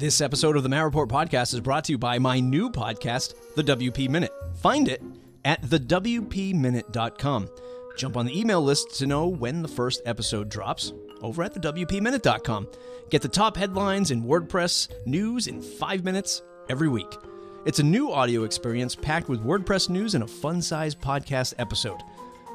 This episode of the Matt Report podcast is brought to you by my new podcast, The WP Minute. Find it at thewpminute.com. Jump on the email list to know when the first episode drops over at thewpminute.com. Get the top headlines in WordPress news in five minutes every week. It's a new audio experience packed with WordPress news and a fun sized podcast episode.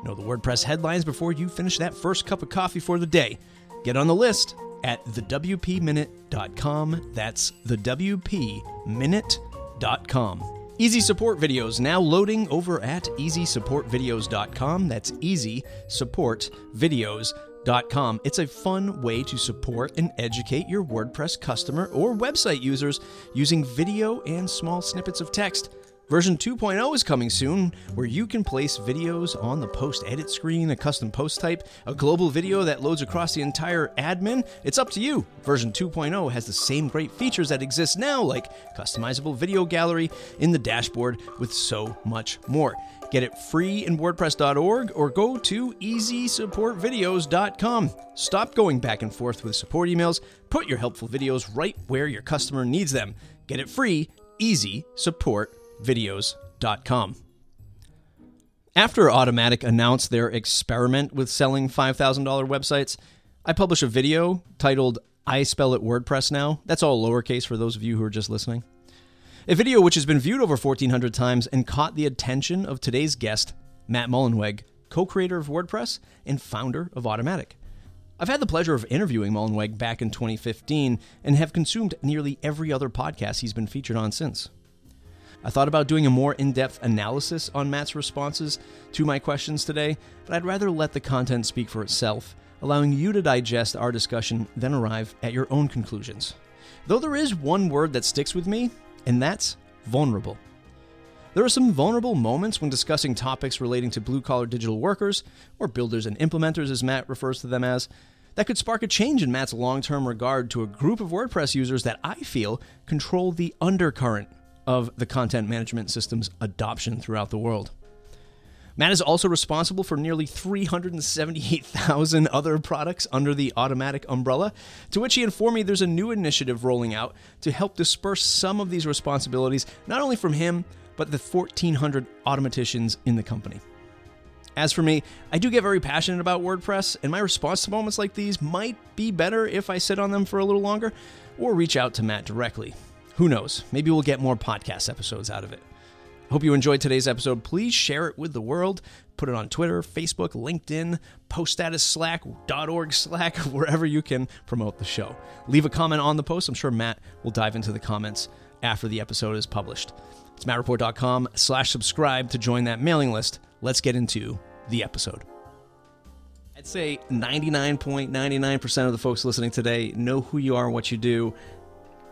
Know the WordPress headlines before you finish that first cup of coffee for the day. Get on the list at thewpminute.com. That's thewpminute.com. Easy Support Videos now loading over at easysupportvideos.com. That's easysupportvideos.com. It's a fun way to support and educate your WordPress customer or website users using video and small snippets of text. Version 2.0 is coming soon, where you can place videos on the post edit screen, a custom post type, a global video that loads across the entire admin. It's up to you. Version 2.0 has the same great features that exist now, like customizable video gallery in the dashboard, with so much more. Get it free in WordPress.org or go to easysupportvideos.com. Stop going back and forth with support emails. Put your helpful videos right where your customer needs them. Get it free, easy support videos.com. After Automattic announced their experiment with selling $5,000 websites, I published a video titled I Spell It WordPress Now. That's all lowercase for those of you who are just listening. A video which has been viewed over 1,400 times and caught the attention of today's guest, Matt Mullenweg, co creator of WordPress and founder of Automattic. I've had the pleasure of interviewing Mullenweg back in 2015 and have consumed nearly every other podcast he's been featured on since. I thought about doing a more in depth analysis on Matt's responses to my questions today, but I'd rather let the content speak for itself, allowing you to digest our discussion, then arrive at your own conclusions. Though there is one word that sticks with me, and that's vulnerable. There are some vulnerable moments when discussing topics relating to blue collar digital workers, or builders and implementers as Matt refers to them as, that could spark a change in Matt's long term regard to a group of WordPress users that I feel control the undercurrent of the content management system's adoption throughout the world. Matt is also responsible for nearly 378,000 other products under the Automattic umbrella, to which he informed me there's a new initiative rolling out to help disperse some of these responsibilities, not only from him, but the 1,400 Automatticians in the company. As for me, I do get very passionate about WordPress, and my response to moments like these might be better if I sit on them for a little longer or reach out to Matt directly. Who knows? Maybe we'll get more podcast episodes out of it. I Hope you enjoyed today's episode. Please share it with the world. Put it on Twitter, Facebook, LinkedIn, post status Slack, .org Slack, wherever you can promote the show. Leave a comment on the post. I'm sure Matt will dive into the comments after the episode is published. It's mattreport.com slash subscribe to join that mailing list. Let's get into the episode. I'd say 99.99% of the folks listening today know who you are, and what you do.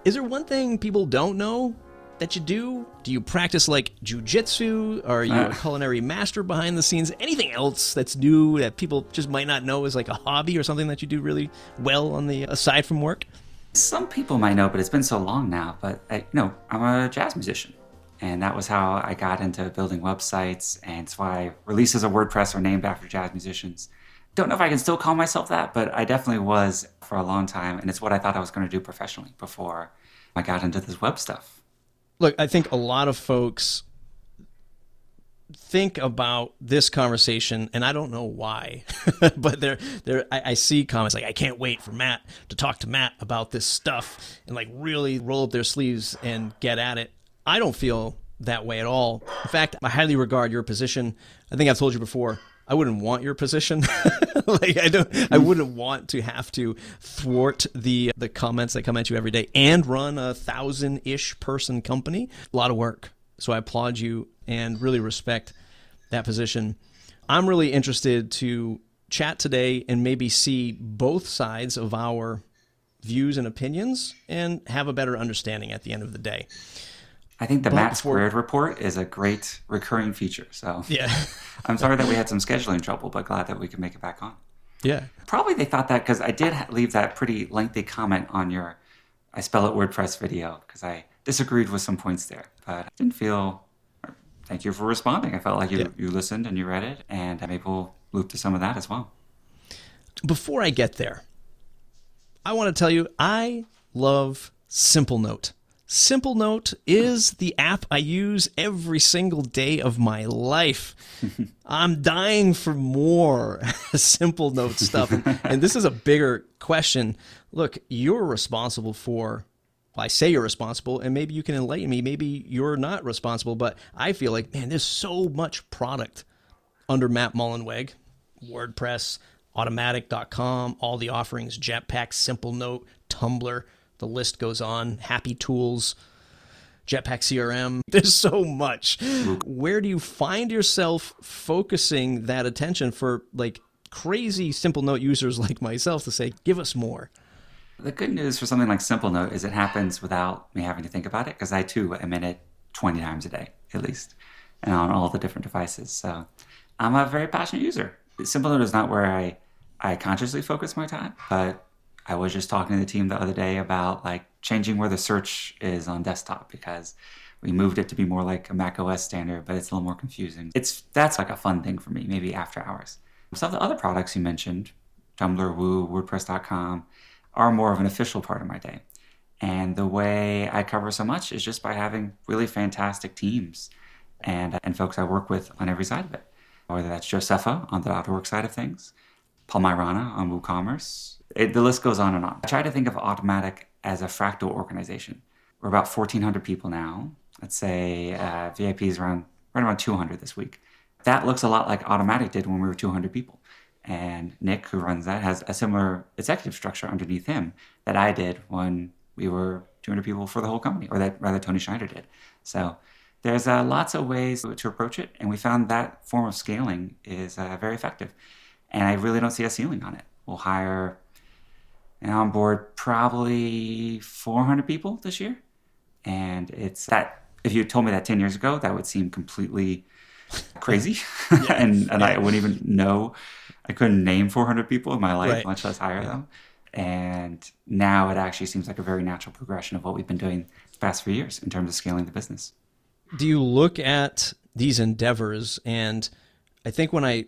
Is there one thing people don't know that you do? Do you practice like jujitsu? Are you a Uh. culinary master behind the scenes? Anything else that's new that people just might not know is like a hobby or something that you do really well on the aside from work? Some people might know, but it's been so long now. But I, you know, I'm a jazz musician, and that was how I got into building websites, and it's why releases of WordPress are named after jazz musicians. Don't know if I can still call myself that, but I definitely was for a long time, and it's what I thought I was going to do professionally before I got into this web stuff. Look, I think a lot of folks think about this conversation, and I don't know why, but there, there, I, I see comments like, "I can't wait for Matt to talk to Matt about this stuff," and like really roll up their sleeves and get at it. I don't feel that way at all. In fact, I highly regard your position. I think I've told you before. I wouldn't want your position. like I don't I mm. wouldn't want to have to thwart the the comments that come at you every day and run a thousand ish person company. A lot of work. So I applaud you and really respect that position. I'm really interested to chat today and maybe see both sides of our views and opinions and have a better understanding at the end of the day. I think the Matt Squared report is a great recurring feature. So Yeah. I'm sorry that we had some scheduling trouble, but glad that we could make it back on. yeah. Probably they thought that because I did leave that pretty lengthy comment on your I spell it WordPress video because I disagreed with some points there, but I didn't feel. Thank you for responding. I felt like you, Yeah. you listened and you read it, and maybe we'll loop to some of that as well. before I get there, I want to tell you I love Simplenote. Simplenote is the app I use every single day of my life. I'm dying for more Simplenote stuff. And, this is a bigger question. Look, you're responsible for, well, I say you're responsible, and maybe you can enlighten me. Maybe you're not responsible, but I feel like, man, there's so much product under Matt Mullenweg, WordPress, Automattic.com, all the offerings, Jetpack, Simplenote, Tumblr the list goes on. Happy Tools, Jetpack CRM. There's so much. Where do you find yourself focusing that attention for like crazy Simplenote users like myself to say, give us more? The good news for something like Simplenote is it happens without me having to think about it because I too am in it 20 times a day at least and on all the different devices. So I'm a very passionate user. Simplenote is not where I, I consciously focus my time, but I was just talking to the team the other day about like changing where the search is on desktop because we moved it to be more like a Mac OS standard, but it's a little more confusing. It's that's like a fun thing for me, maybe after hours. Some of the other products you mentioned, Tumblr, Woo, WordPress.com, are more of an official part of my day. And the way I cover so much is just by having really fantastic teams and, and folks I work with on every side of it. Whether that's Josepha on the .org side of things, Paul Maiorana on WooCommerce, it, the list goes on and on. I try to think of Automattic as a fractal organization. We're about 1,400 people now. Let's say uh, VIPs around right around 200 this week. That looks a lot like Automattic did when we were 200 people. And Nick, who runs that, has a similar executive structure underneath him that I did when we were 200 people for the whole company, or that rather Toni Schneider did. So there's uh, lots of ways to approach it, and we found that form of scaling is uh, very effective. And I really don't see a ceiling on it. We'll hire and onboard probably 400 people this year. And it's that, if you told me that 10 years ago, that would seem completely crazy. and and yeah. I wouldn't even know, I couldn't name 400 people in my life, right. much less hire yeah. them. And now it actually seems like a very natural progression of what we've been doing the past few years in terms of scaling the business. Do you look at these endeavors? And I think when I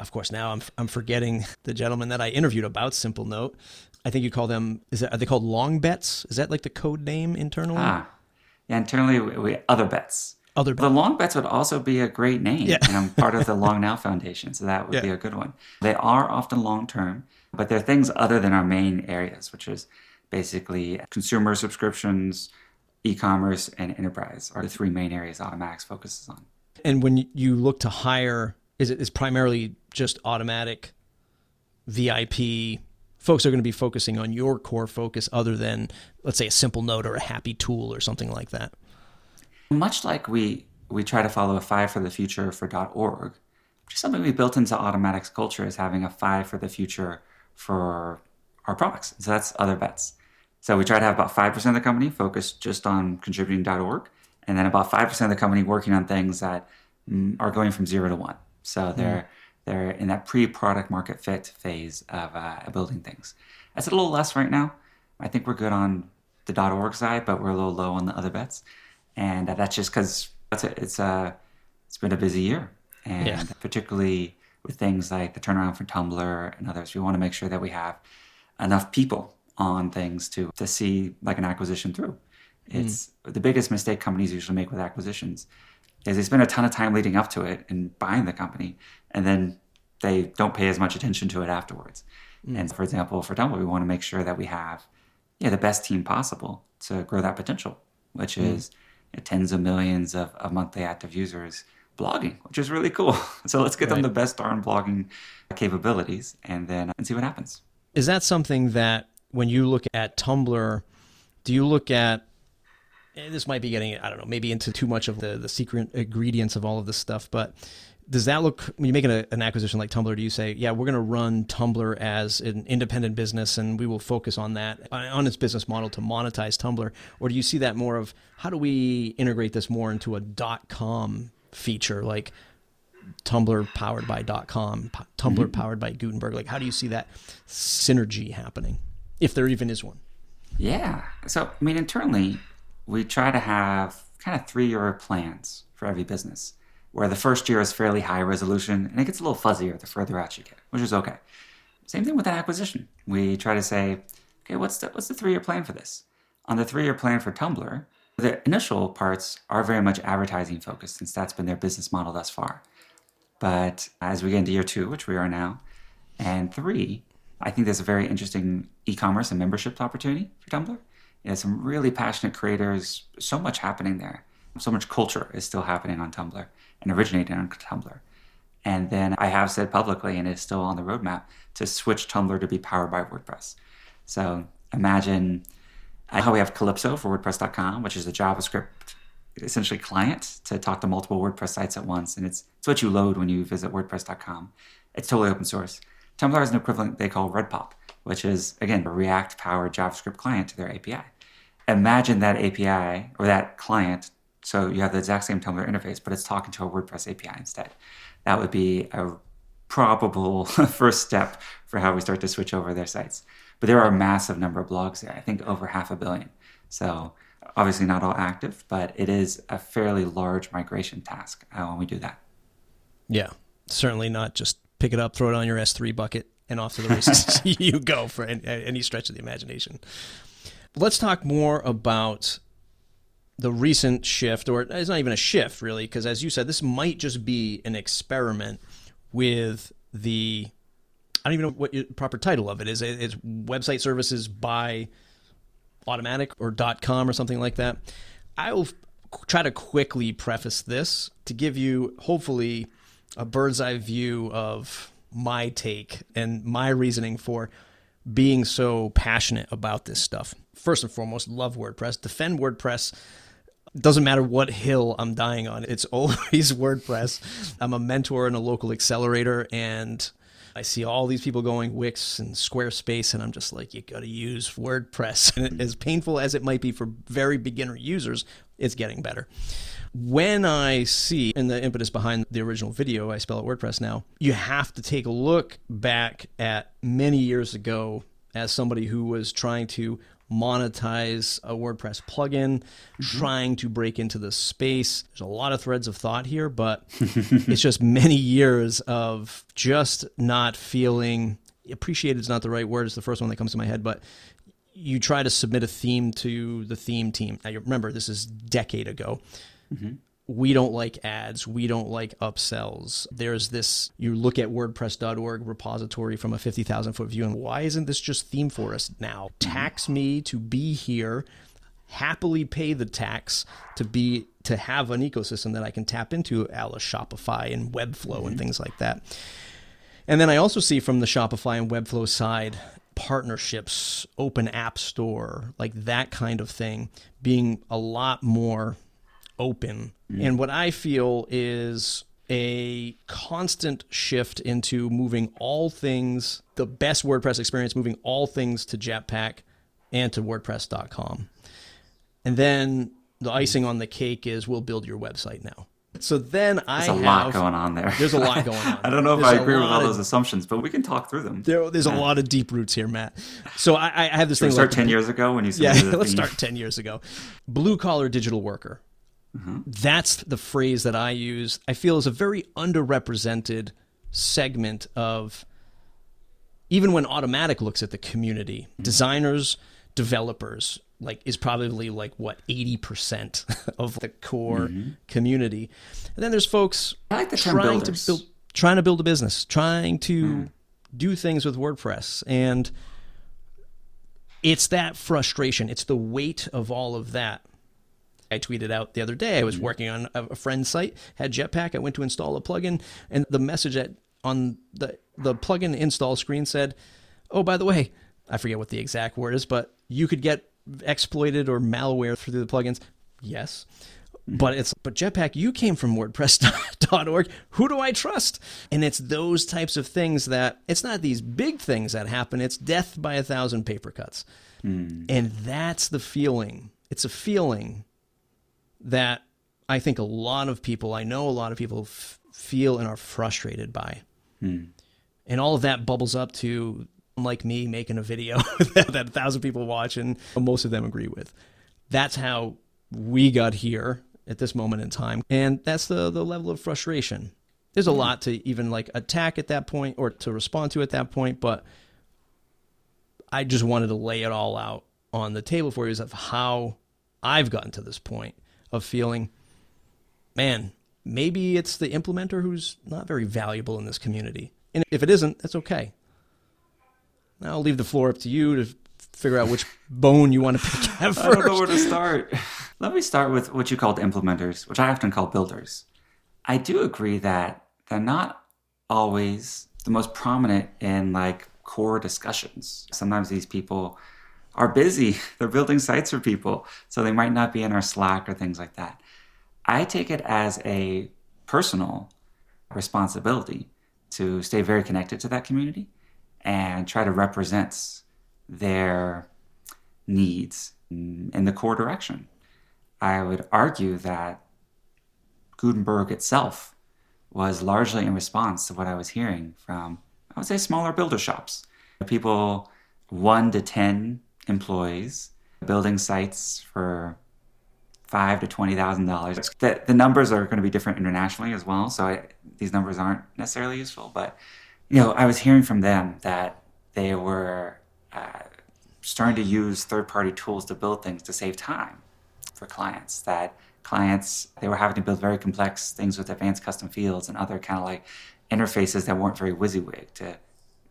of course, now I'm, I'm forgetting the gentleman that I interviewed about Simplenote. I think you call them, is that, are they called long bets? Is that like the code name internally? Ah, yeah, internally, we, we other bets. Other bets. The long bets would also be a great name. Yeah. and I'm part of the Long Now Foundation, so that would yeah. be a good one. They are often long term, but they're things other than our main areas, which is basically consumer subscriptions, e-commerce, and enterprise are the three main areas Automattic focuses on. And when you look to hire is it is primarily just Automattic VIP folks are going to be focusing on your core focus other than let's say a Simplenote or a happy tool or something like that. Much like we we try to follow a five for the future for. org which is something we built into automattic's culture is having a five for the future for our products. So that's other bets. So we try to have about 5% of the company focused just on contributing.org and then about 5% of the company working on things that mm, are going from zero to one so mm-hmm. they're they're in that pre-product market fit phase of uh, building things. That's a little less right now. I think we're good on the .org side, but we're a little low on the other bets, and uh, that's just because it's a, it's a it's been a busy year, and yeah. particularly with things like the turnaround for Tumblr and others, we want to make sure that we have enough people on things to to see like an acquisition through. It's mm. the biggest mistake companies usually make with acquisitions is they spend a ton of time leading up to it and buying the company, and then they don't pay as much attention to it afterwards. Mm. And for example, for Tumblr, we want to make sure that we have yeah, the best team possible to grow that potential, which mm. is you know, tens of millions of, of, monthly active users blogging, which is really cool. So let's get right. them the best darn blogging capabilities and then and see what happens. Is that something that when you look at Tumblr, do you look at this might be getting I don't know maybe into too much of the the secret ingredients of all of this stuff, but does that look when you make an, an acquisition like Tumblr? Do you say, yeah, we're going to run Tumblr as an independent business and we will focus on that on its business model to monetize Tumblr, or do you see that more of how do we integrate this more into a dot com feature like Tumblr powered by dot com, Tumblr mm-hmm. powered by Gutenberg? Like, how do you see that synergy happening, if there even is one? Yeah. So, I mean, internally, we try to have kind of three year plans for every business, where the first year is fairly high resolution and it gets a little fuzzier the further out you get, which is okay. Same thing with an acquisition. We try to say, okay, what's the, what's the three year plan for this? On the three year plan for Tumblr, the initial parts are very much advertising focused since that's been their business model thus far. But as we get into year two, which we are now, and three, I think there's a very interesting e commerce and membership opportunity for Tumblr. Know, some really passionate creators, so much happening there. So much culture is still happening on Tumblr and originating on Tumblr. And then I have said publicly, and it's still on the roadmap, to switch Tumblr to be powered by WordPress. So imagine how we have Calypso for WordPress.com, which is a JavaScript essentially client to talk to multiple WordPress sites at once. And it's, it's what you load when you visit WordPress.com. It's totally open source. Tumblr has an equivalent they call Redpop, which is, again, a React powered JavaScript client to their API. Imagine that API or that client. So you have the exact same Tumblr interface, but it's talking to a WordPress API instead. That would be a probable first step for how we start to switch over their sites. But there are a massive number of blogs there, I think over half a billion. So obviously not all active, but it is a fairly large migration task uh, when we do that. Yeah, certainly not just pick it up, throw it on your S3 bucket, and off to the races you go for any stretch of the imagination. Let's talk more about the recent shift, or it's not even a shift really, because as you said, this might just be an experiment with the I don't even know what your proper title of it is. It's website services by Automattic or .com or something like that. I will try to quickly preface this to give you hopefully a bird's eye view of my take and my reasoning for being so passionate about this stuff. First and foremost, love WordPress, defend WordPress. Doesn't matter what hill I'm dying on, it's always WordPress. I'm a mentor in a local accelerator and I see all these people going Wix and Squarespace, and I'm just like, you got to use WordPress. And as painful as it might be for very beginner users, it's getting better. When I see, in the impetus behind the original video, I spell it WordPress now, you have to take a look back at many years ago as somebody who was trying to monetize a WordPress plugin, mm-hmm. trying to break into the space. There's a lot of threads of thought here, but it's just many years of just not feeling appreciated is not the right word. It's the first one that comes to my head, but you try to submit a theme to the theme team. Now, remember, this is decade ago. Mm-hmm we don't like ads, we don't like upsells. There's this, you look at WordPress.org repository from a 50,000 foot view, and why isn't this just theme for us now? Tax me to be here, happily pay the tax to be to have an ecosystem that I can tap into, a la Shopify and Webflow mm-hmm. and things like that. And then I also see from the Shopify and Webflow side partnerships, open app store, like that kind of thing, being a lot more open. Mm. And what I feel is a constant shift into moving all things, the best WordPress experience, moving all things to Jetpack and to WordPress.com. And then the icing on the cake is we'll build your website now. So then I there's a have, lot going on there. There's a lot going on. I don't know if there's I agree with all of, those assumptions, but we can talk through them. There, there's yeah. a lot of deep roots here, Matt. So I, I have this Should thing. Start like, ten years ago when you yeah. let's start ten years ago. Blue collar digital worker. Mm-hmm. That's the phrase that I use. I feel is a very underrepresented segment of even when Automattic looks at the community, mm-hmm. designers, developers, like is probably like what 80% of the core mm-hmm. community. And then there's folks like the trying to build trying to build a business, trying to mm. do things with WordPress and it's that frustration, it's the weight of all of that I tweeted out the other day. I was mm-hmm. working on a, friend's site, had Jetpack. I went to install a plugin, and the message that on the the plugin install screen said, "Oh, by the way, I forget what the exact word is, but you could get exploited or malware through the plugins." Yes. Mm-hmm. But it's but Jetpack, you came from WordPress.org. Who do I trust? And it's those types of things that it's not these big things that happen. It's death by a thousand paper cuts, mm. and that's the feeling. It's a feeling that I think a lot of people, I know a lot of people f- feel and are frustrated by. Hmm. And all of that bubbles up to like me making a video that a thousand people watch and most of them agree with. That's how we got here at this moment in time. And that's the, the level of frustration. There's a hmm. lot to even like attack at that point or to respond to at that point, but I just wanted to lay it all out on the table for you is of how I've gotten to this point of feeling, man, maybe it's the implementer who's not very valuable in this community. And if it isn't, that's okay. Now I'll leave the floor up to you to figure out which bone you want to pick at first. I don't know where to start. Let me start with what you called implementers, which I often call builders. I do agree that they're not always the most prominent in like core discussions. Sometimes these people are busy. They're building sites for people, so they might not be in our Slack or things like that. I take it as a personal responsibility to stay very connected to that community and try to represent their needs in the core direction. I would argue that Gutenberg itself was largely in response to what I was hearing from, I would say, smaller builder shops. People, one to 10 employees, building sites for five to twenty thousand dollars. The, the numbers are going to be different internationally as well, so I, these numbers aren't necessarily useful. But you know, I was hearing from them that they were uh, starting to use third-party tools to build things to save time for clients. That clients they were having to build very complex things with advanced custom fields and other kind of like interfaces that weren't very WYSIWYG to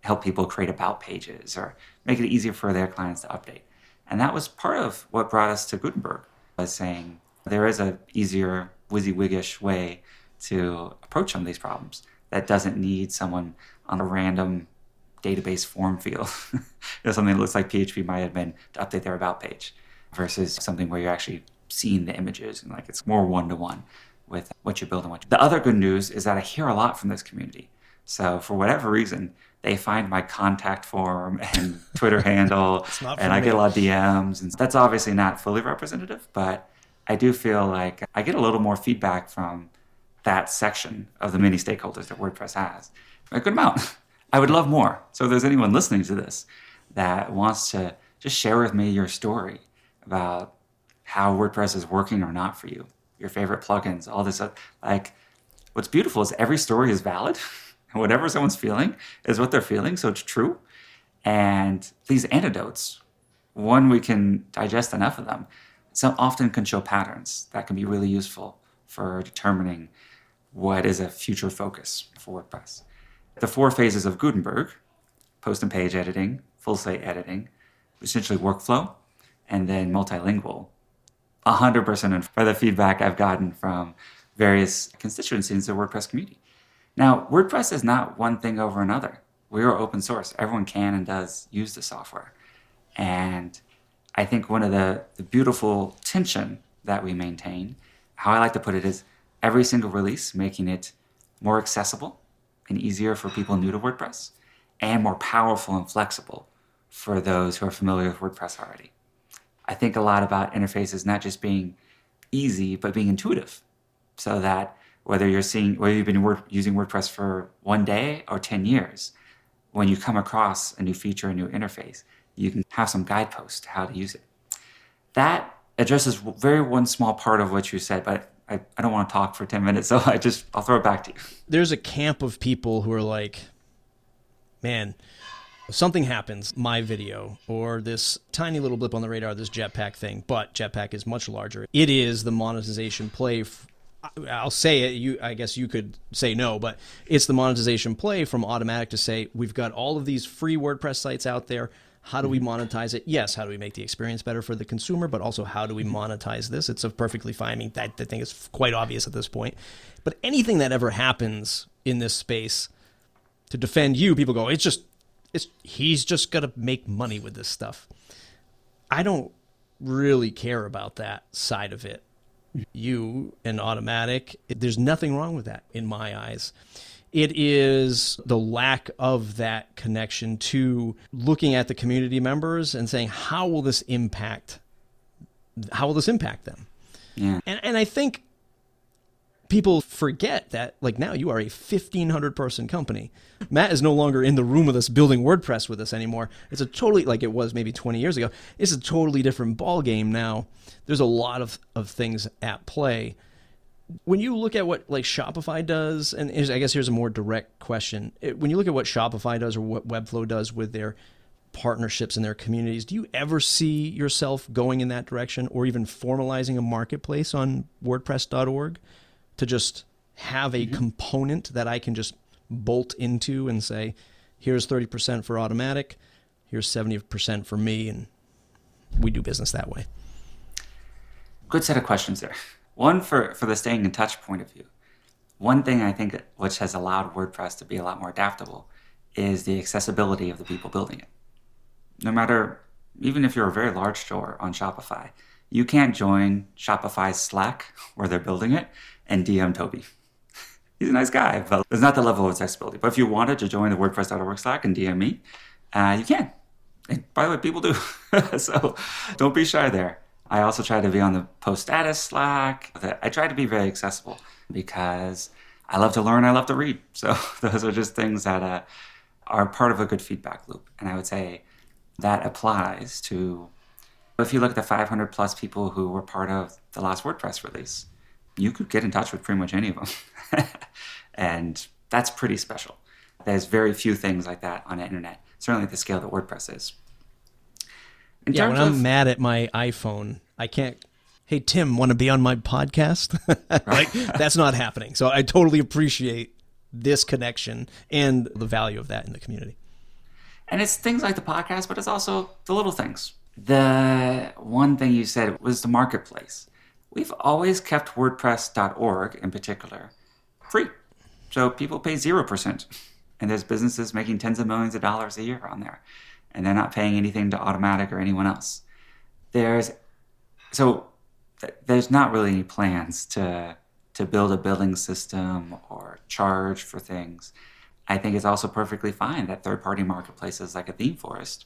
help people create about pages or make it easier for their clients to update. And that was part of what brought us to Gutenberg, was saying there is a easier WYSIWYGish way to approach some of these problems that doesn't need someone on a random database form field. you know, something that looks like PHP been to update their about page versus something where you're actually seeing the images and like it's more one to one with what you build and what you. The other good news is that I hear a lot from this community. So for whatever reason, they find my contact form and Twitter handle, and I get a lot of DMs, and that's obviously not fully representative, but I do feel like I get a little more feedback from that section of the many stakeholders that WordPress has. A good amount. I would love more. So if there's anyone listening to this that wants to just share with me your story about how WordPress is working or not for you, your favorite plugins, all this. Stuff, like, what's beautiful is every story is valid. Whatever someone's feeling is what they're feeling, so it's true. And these antidotes, one we can digest enough of them, some often can show patterns that can be really useful for determining what is a future focus for WordPress. The four phases of Gutenberg post and page editing, full site editing, essentially workflow, and then multilingual 100% by the feedback I've gotten from various constituencies of the WordPress community. Now, WordPress is not one thing over another. We are open source. Everyone can and does use the software. And I think one of the, the beautiful tension that we maintain, how I like to put it is every single release making it more accessible and easier for people new to WordPress and more powerful and flexible for those who are familiar with WordPress already. I think a lot about interfaces not just being easy, but being intuitive so that whether you're seeing whether you've been word, using WordPress for one day or 10 years, when you come across a new feature, a new interface, you can have some guideposts to how to use it. That addresses very one small part of what you said, but I, I don't want to talk for 10 minutes, so I just I'll throw it back to you. There's a camp of people who are like, man, something happens, my video, or this tiny little blip on the radar, this jetpack thing, but jetpack is much larger. It is the monetization play I'll say it. You, I guess you could say no, but it's the monetization play from Automattic to say we've got all of these free WordPress sites out there. How do we mm-hmm. monetize it? Yes, how do we make the experience better for the consumer, but also how do we mm-hmm. monetize this? It's a perfectly fine. I mean, that, that thing is quite obvious at this point. But anything that ever happens in this space to defend you, people go, it's just, it's he's just gonna make money with this stuff. I don't really care about that side of it you and Automattic. There's nothing wrong with that in my eyes. It is the lack of that connection to looking at the community members and saying, how will this impact? How will this impact them? Yeah. And, and I think people forget that like now you are a 1500 person company. Matt is no longer in the room with us building wordpress with us anymore. It's a totally like it was maybe 20 years ago. It's a totally different ball game now. There's a lot of, of things at play. When you look at what like shopify does and i guess here's a more direct question. When you look at what shopify does or what webflow does with their partnerships and their communities. Do you ever see yourself going in that direction or even formalizing a marketplace on WordPress.org to just have a mm-hmm. component that I can just bolt into and say, here's 30% for Automattic, here's 70% for me, and we do business that way? Good set of questions there. One for, for the staying in touch point of view. One thing I think which has allowed WordPress to be a lot more adaptable is the accessibility of the people building it. No matter, even if you're a very large store on Shopify, you can't join Shopify's Slack where they're building it and DM Tobi. He's a nice guy, but there's not the level of accessibility. But if you wanted to join the WordPress.org Slack and DM me, uh, you can. And by the way, people do. so don't be shy there. I also try to be on the post status Slack. I try to be very accessible because I love to learn, I love to read. So those are just things that uh, are part of a good feedback loop. And I would say that applies to if you look at the 500 plus people who were part of the last WordPress release, you could get in touch with pretty much any of them. and that's pretty special. There's very few things like that on the internet, certainly at the scale that WordPress is. In yeah, when of, I'm mad at my iPhone, I can't hey Tim, want to be on my podcast? like that's not happening. So I totally appreciate this connection and the value of that in the community. And it's things like the podcast, but it's also the little things. The one thing you said was the marketplace. We've always kept WordPress.org in particular free. So people pay 0%. And there's businesses making tens of millions of dollars a year on there. And they're not paying anything to Automattic or anyone else. There's so there's not really any plans to to build a billing system or charge for things. I think it's also perfectly fine that third party marketplaces like a ThemeForest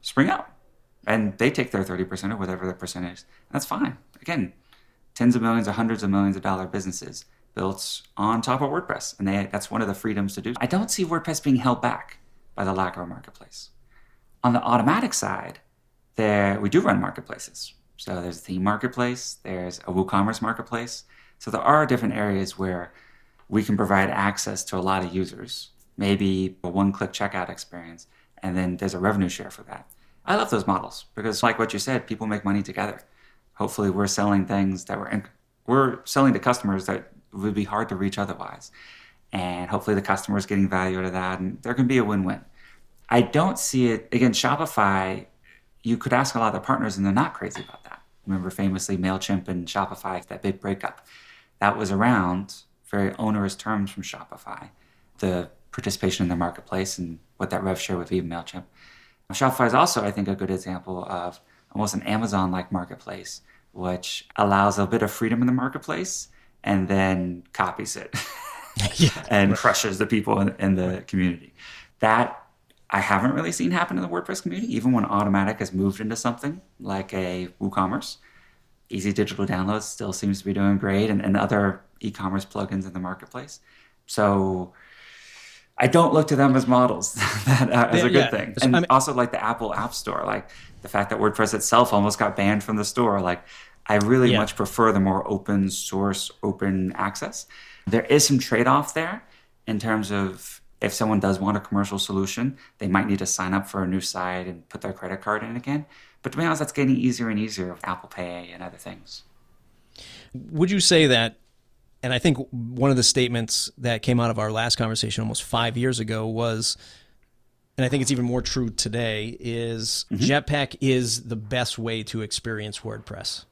spring up and they take their 30% or whatever the percentage. That's fine. Again, tens of millions or hundreds of millions of dollar businesses built on top of WordPress. And they, that's one of the freedoms to do. I don't see WordPress being held back by the lack of a marketplace. On the Automattic side, there we do run marketplaces. So there's a theme marketplace, there's a WooCommerce marketplace. So there are different areas where we can provide access to a lot of users, maybe a one-click checkout experience, and then there's a revenue share for that. I love those models because, like what you said, people make money together. Hopefully, we're selling things that we're in, we're selling to customers that would be hard to reach otherwise, and hopefully, the customer is getting value out of that, and there can be a win-win. I don't see it again. Shopify, you could ask a lot of the partners, and they're not crazy about that. Remember, famously, Mailchimp and Shopify, that big breakup, that was around very onerous terms from Shopify, the participation in the marketplace and what that rev share would be Mailchimp. Shopify is also, I think, a good example of almost an Amazon like marketplace, which allows a bit of freedom in the marketplace and then copies it yeah, and right. crushes the people in, in, the community. That I haven't really seen happen in the WordPress community, even when Automattic has moved into something like a WooCommerce. Easy Digital Downloads still seems to be doing great, and, and other e commerce plugins in the marketplace. So I don't look to them as models that, uh, as a good yeah. thing. And I mean, also like the Apple App Store, like the fact that WordPress itself almost got banned from the store. Like I really yeah. much prefer the more open source, open access. There is some trade off there in terms of if someone does want a commercial solution, they might need to sign up for a new site and put their credit card in again. But to be honest, that's getting easier and easier with Apple Pay and other things. Would you say that and I think one of the statements that came out of our last conversation almost five years ago was, and I think it's even more true today, is mm-hmm. Jetpack is the best way to experience WordPress.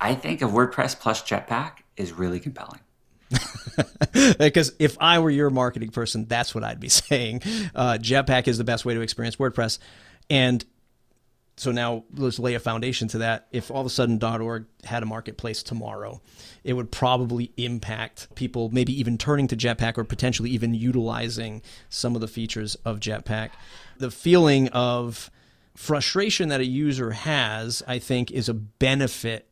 I think of WordPress plus Jetpack is really compelling. because if I were your marketing person, that's what I'd be saying. Uh, Jetpack is the best way to experience WordPress. And so now let's lay a foundation to that. If all of a sudden .org had a marketplace tomorrow, it would probably impact people maybe even turning to Jetpack or potentially even utilizing some of the features of Jetpack. The feeling of frustration that a user has, I think, is a benefit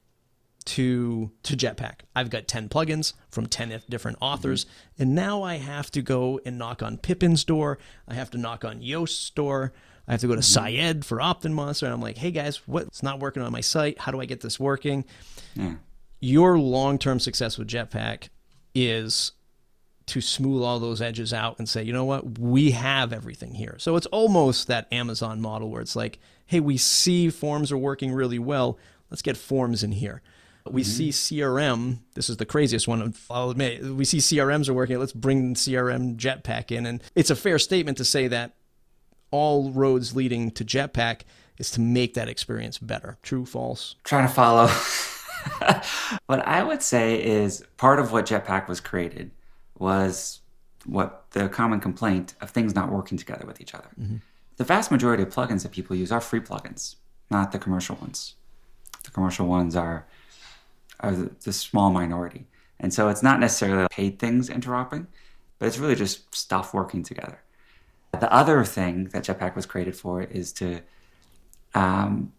to to Jetpack. I've got 10 plugins from 10 different authors, mm-hmm. and now I have to go and knock on Pippin's door. I have to knock on Yoast's door. I have to go to. Syed for OptinMonster, and I'm like, hey guys, what's not working on my site? How do I get this working? Yeah. Your long term success with Jetpack is to smooth all those edges out and say, you know what, we have everything here. So it's almost that Amazon model where it's like, hey, we see forms are working really well. Let's get forms in here. We mm-hmm. see CRM. This is the craziest one. I'll admit. We see CRMs are working. Let's bring CRM Jetpack in. And it's a fair statement to say that all roads leading to Jetpack is to make that experience better. True, false? Trying to follow. what I would say is part of what Jetpack was created was what the common complaint of things not working together with each other. Mm-hmm. The vast majority of plugins that people use are free plugins, not the commercial ones. The commercial ones are, are the, the small minority. And so it's not necessarily paid things interoperating, but it's really just stuff working together. The other thing that Jetpack was created for is to um,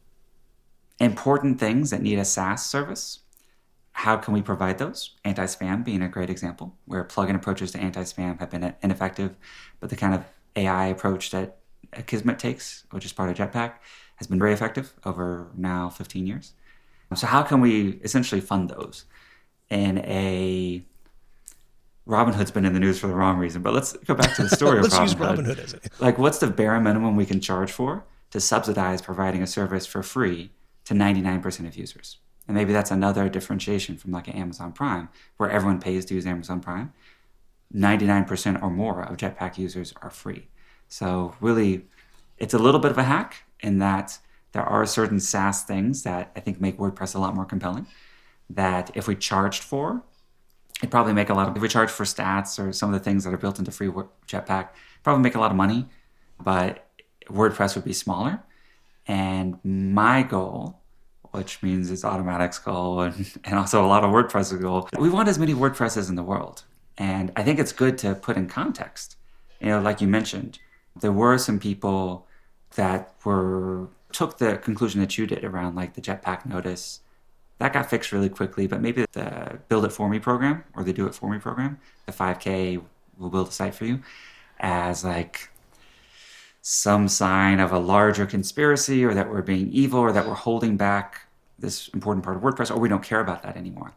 important things that need a SaaS service. How can we provide those? Anti spam being a great example, where plugin approaches to anti spam have been ineffective, but the kind of AI approach that Akismet takes, which is part of Jetpack, has been very effective over now 15 years. So, how can we essentially fund those in a Robinhood's been in the news for the wrong reason, but let's go back to the story let's of Robinhood. use Robinhood as it. Like, what's the bare minimum we can charge for to subsidize providing a service for free to 99% of users? And maybe that's another differentiation from like an Amazon Prime, where everyone pays to use Amazon Prime. 99% or more of Jetpack users are free. So, really, it's a little bit of a hack in that there are certain SaaS things that I think make WordPress a lot more compelling. That if we charged for, it'd probably make a lot of, we charge for stats or some of the things that are built into free Jetpack, probably make a lot of money, but WordPress would be smaller. And my goal, which means it's Automattic's goal and, and also a lot of WordPress's goal, we want as many WordPresses in the world. And I think it's good to put in context. You know, like you mentioned, there were some people that were took the conclusion that you did around like the Jetpack notice that got fixed really quickly, but maybe the Build It For Me program or the Do It For Me program, the 5K will build a site for you, as like some sign of a larger conspiracy or that we're being evil or that we're holding back this important part of WordPress or we don't care about that anymore.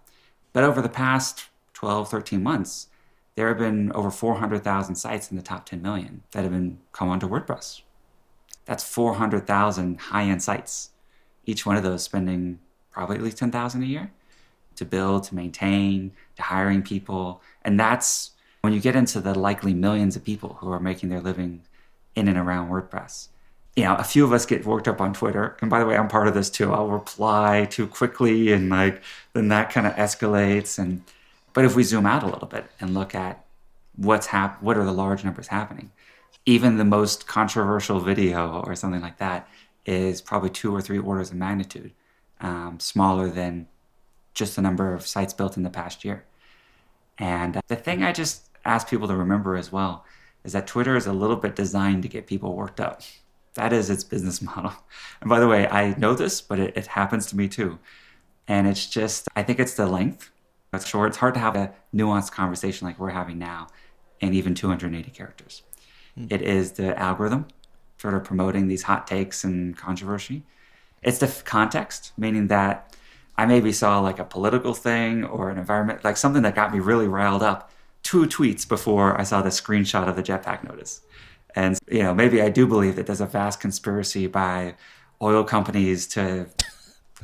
But over the past 12, 13 months, there have been over 400,000 sites in the top 10 million that have been come onto WordPress. That's 400,000 high-end sites. Each one of those spending probably at least 10,000 a year to build, to maintain, to hiring people. And that's when you get into the likely millions of people who are making their living in and around WordPress. You know, a few of us get worked up on Twitter. And by the way, I'm part of this too. I'll reply too quickly and like then that kind of escalates and but if we zoom out a little bit and look at what's hap- what are the large numbers happening? Even the most controversial video or something like that is probably two or three orders of magnitude um, smaller than just the number of sites built in the past year. And the thing I just ask people to remember as well is that Twitter is a little bit designed to get people worked up. That is its business model. And by the way, I know this, but it, it happens to me too. And it's just, I think it's the length. It's short. It's hard to have a nuanced conversation like we're having now in even 280 characters. Mm. It is the algorithm sort of promoting these hot takes and controversy. It's the context, meaning that I maybe saw like a political thing or an environment, like something that got me really riled up two tweets before I saw the screenshot of the jetpack notice. And, you know, maybe I do believe that there's a vast conspiracy by oil companies to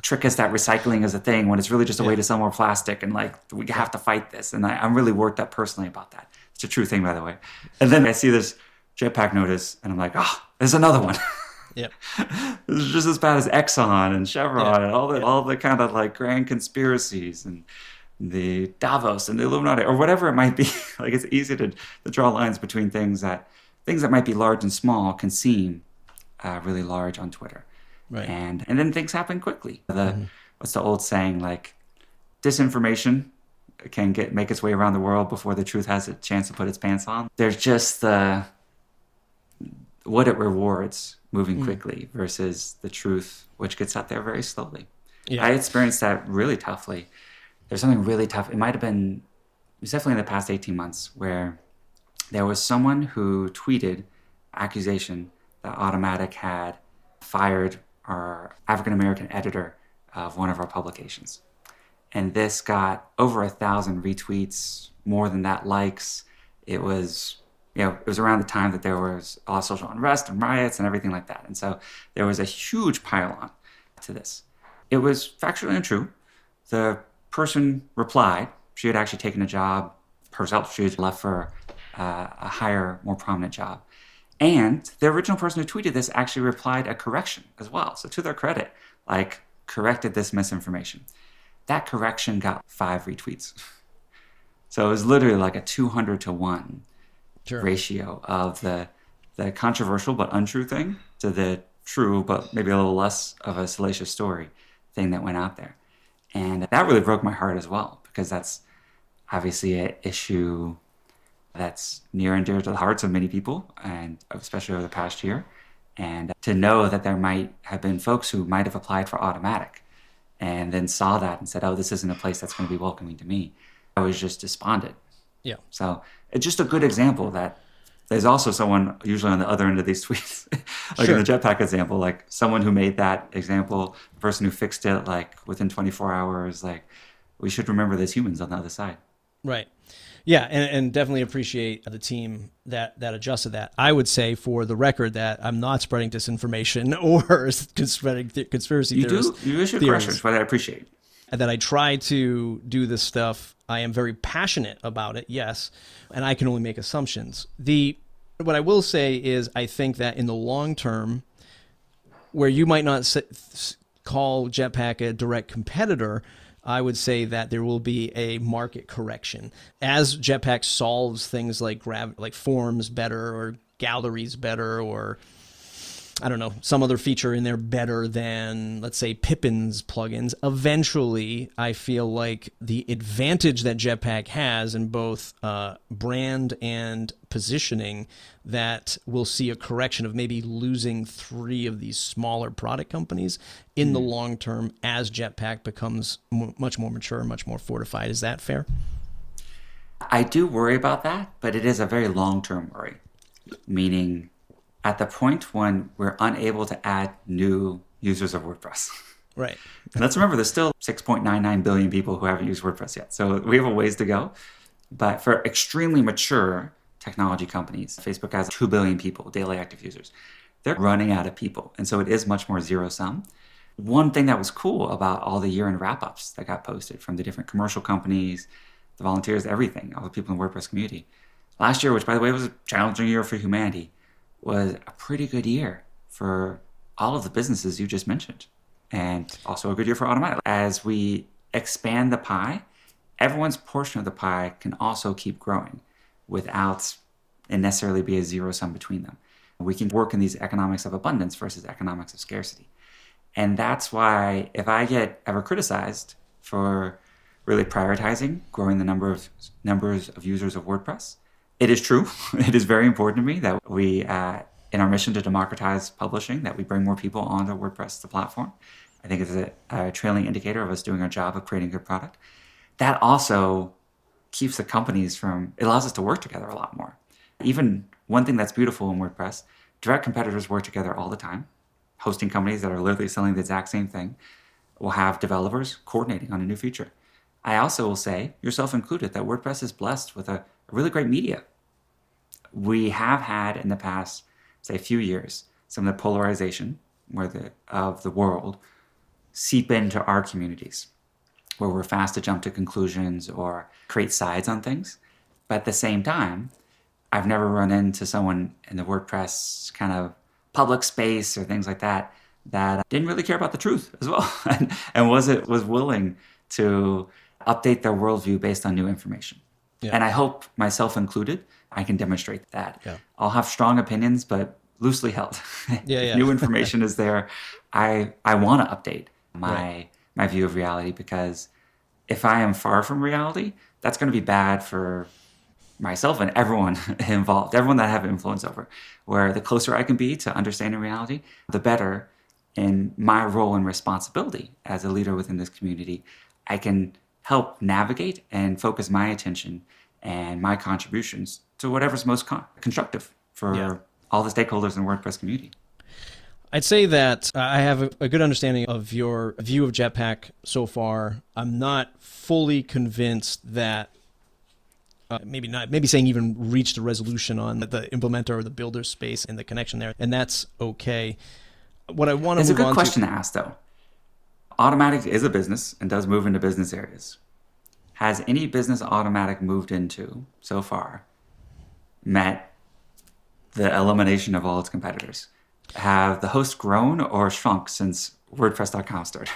trick us that recycling is a thing when it's really just a yeah. way to sell more plastic and like we have to fight this. And I, am really worked up personally about that. It's a true thing, by the way. And then I see this jetpack notice and I'm like, oh, there's another one. Yep. it's just as bad as Exxon and Chevron yeah. and all the all the kind of like grand conspiracies and the Davos and the Illuminati or whatever it might be. like it's easy to, to draw lines between things that things that might be large and small can seem uh, really large on Twitter. Right. And and then things happen quickly. The mm-hmm. what's the old saying like disinformation can get make its way around the world before the truth has a chance to put its pants on. There's just the what it rewards moving mm. quickly versus the truth, which gets out there very slowly. Yeah. I experienced that really toughly. There's something really tough. It might have been, it was definitely in the past 18 months where there was someone who tweeted accusation that Automattic had fired our African American editor of one of our publications. And this got over a thousand retweets, more than that likes. it was you know, it was around the time that there was a lot of social unrest and riots and everything like that. And so there was a huge pile on to this. It was factually untrue. The person replied, she had actually taken a job herself. She had left for uh, a higher, more prominent job. And the original person who tweeted this actually replied a correction as well. So to their credit, like corrected this misinformation. That correction got five retweets. So it was literally like a 200 to 1 sure. ratio of the the controversial but untrue thing to the true but maybe a little less of a salacious story thing that went out there. And that really broke my heart as well because that's obviously an issue that's near and dear to the hearts of many people, and especially over the past year. And to know that there might have been folks who might have applied for Automattic and then saw that and said, oh, this isn't a place that's going to be welcoming to me, I was just despondent. Yeah. So it's just a good example that there's also someone usually on the other end of these tweets, like sure. in the jetpack example, like someone who made that example, the person who fixed it like within 24 hours, like we should remember there's humans on the other side. Right. Yeah, and, and, definitely appreciate the team that that adjusted that. I would say, for the record, that I'm not spreading disinformation or spreading th- conspiracy you theories. Do, you issue questions, but I appreciate. That I try to do this stuff. I am very passionate about it, yes, and I can only make assumptions. The what I will say is, I think that in the long term, where you might not call Jetpack a direct competitor, I would say that there will be a market correction as Jetpack solves things like grav- like forms better or galleries better or I don't know, some other feature in there better than, let's say, Pippin's plugins. Eventually, I feel like the advantage that Jetpack has in both uh, brand and positioning that we'll see a correction of maybe losing three of these smaller product companies in mm. the hmm. long term as Jetpack becomes m- much more mature, much more fortified. Is that fair? I do worry about that, but it is a very long term worry, meaning at the point when we're unable to add new users of WordPress. Right. and let's remember there's still 6.99 billion people who haven't used WordPress yet. So we have a ways to go. But for extremely mature technology companies, Facebook has 2 billion people, daily active users. They're running out of people. And so it is much more zero sum. One thing that was cool about all the year end wrap ups that got posted from the different commercial companies, the volunteers, everything, all the people in the WordPress community. Last year, which by the way was a challenging year for humanity, was a pretty good year for all of the businesses you just mentioned, and also a good year for Automattic. As we expand the pie, everyone's portion of the pie can also keep growing without it necessarily be a zero sum between them. We can work in these economics of abundance versus economics of scarcity. And that's why if I get ever criticized for really prioritizing growing the number of numbers of users of WordPress, it is true. It is very important to me that we, uh, in our mission to democratize publishing, that we bring more people onto WordPress, the platform. I think it's a, a trailing indicator of us doing our job of creating a good product. That also keeps the companies from, it allows us to work together a lot more. Even one thing that's beautiful in WordPress, direct competitors work together all the time. Hosting companies that are literally selling the exact same thing will have developers coordinating on a new feature. I also will say, yourself included, that WordPress is blessed with a really great media we have had in the past, say, few years, some of the polarization where the, of the world seep into our communities, where we're fast to jump to conclusions or create sides on things. But at the same time, I've never run into someone in the WordPress kind of public space or things like that that didn't really care about the truth as well and, and was it was willing to update their worldview based on new information. Yeah. And I hope myself included I can demonstrate that. Yeah. I'll have strong opinions, but loosely held. Yeah, yeah. New information is there. I I want to update my right. my view of reality because if I am far from reality, that's going to be bad for myself and everyone involved, everyone that I have influence over. Where the closer I can be to understanding reality, the better in my role and responsibility as a leader within this community, I can help navigate and focus my attention and my contributions to whatever's most con- constructive for yeah. all the stakeholders in the WordPress community. I'd say that I have a, a, good understanding of your view of Jetpack so far. I'm not fully convinced that uh, maybe not, maybe saying even reached a resolution on the, the implementer or the builder space and the connection there, and that's okay. What I want to It's a good question to, to ask, though. Automattic is a business and does move into business areas. Has any business Automattic moved into so far met the elimination of all its competitors? Have the hosts grown or shrunk since WordPress.com started?